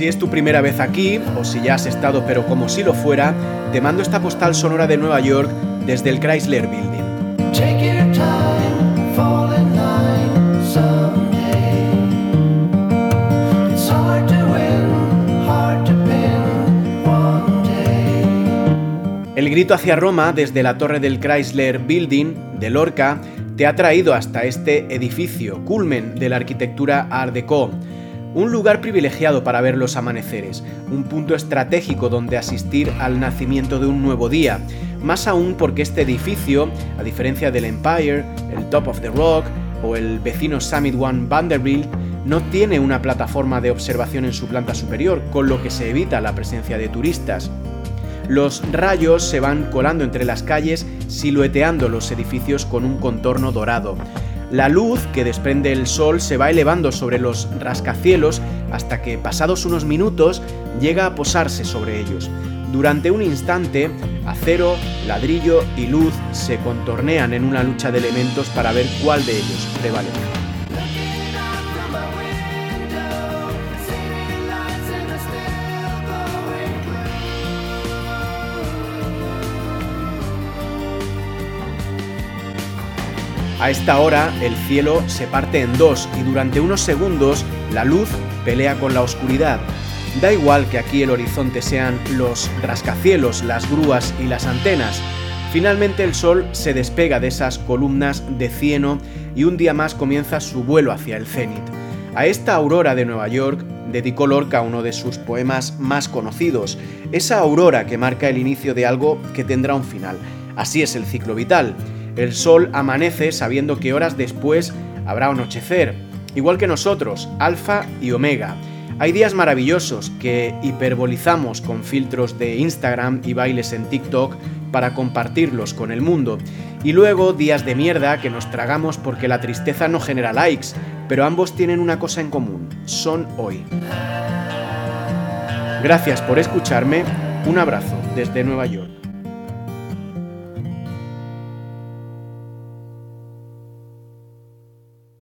Si es tu primera vez aquí, o si ya has estado pero como si lo fuera, te mando esta postal sonora de Nueva York desde el Chrysler Building. El grito hacia Roma desde la torre del Chrysler Building de Lorca te ha traído hasta este edificio, culmen de la arquitectura Art Deco. Un lugar privilegiado para ver los amaneceres, un punto estratégico donde asistir al nacimiento de un nuevo día, más aún porque este edificio, a diferencia del Empire, el Top of the Rock o el vecino Summit One Vanderbilt, no tiene una plataforma de observación en su planta superior, con lo que se evita la presencia de turistas. Los rayos se van colando entre las calles, silueteando los edificios con un contorno dorado. La luz que desprende el sol se va elevando sobre los rascacielos hasta que, pasados unos minutos, llega a posarse sobre ellos. Durante un instante, acero, ladrillo y luz se contornean en una lucha de elementos para ver cuál de ellos prevalece. A esta hora el cielo se parte en dos y durante unos segundos la luz pelea con la oscuridad. Da igual que aquí el horizonte sean los rascacielos, las grúas y las antenas. Finalmente el sol se despega de esas columnas de cieno y un día más comienza su vuelo hacia el cenit. A esta aurora de Nueva York dedicó Lorca uno de sus poemas más conocidos, esa aurora que marca el inicio de algo que tendrá un final. Así es el ciclo vital. El sol amanece sabiendo que horas después habrá anochecer, igual que nosotros, alfa y omega. Hay días maravillosos que hiperbolizamos con filtros de Instagram y bailes en TikTok para compartirlos con el mundo. Y luego días de mierda que nos tragamos porque la tristeza no genera likes, pero ambos tienen una cosa en común, son hoy. Gracias por escucharme, un abrazo desde Nueva York.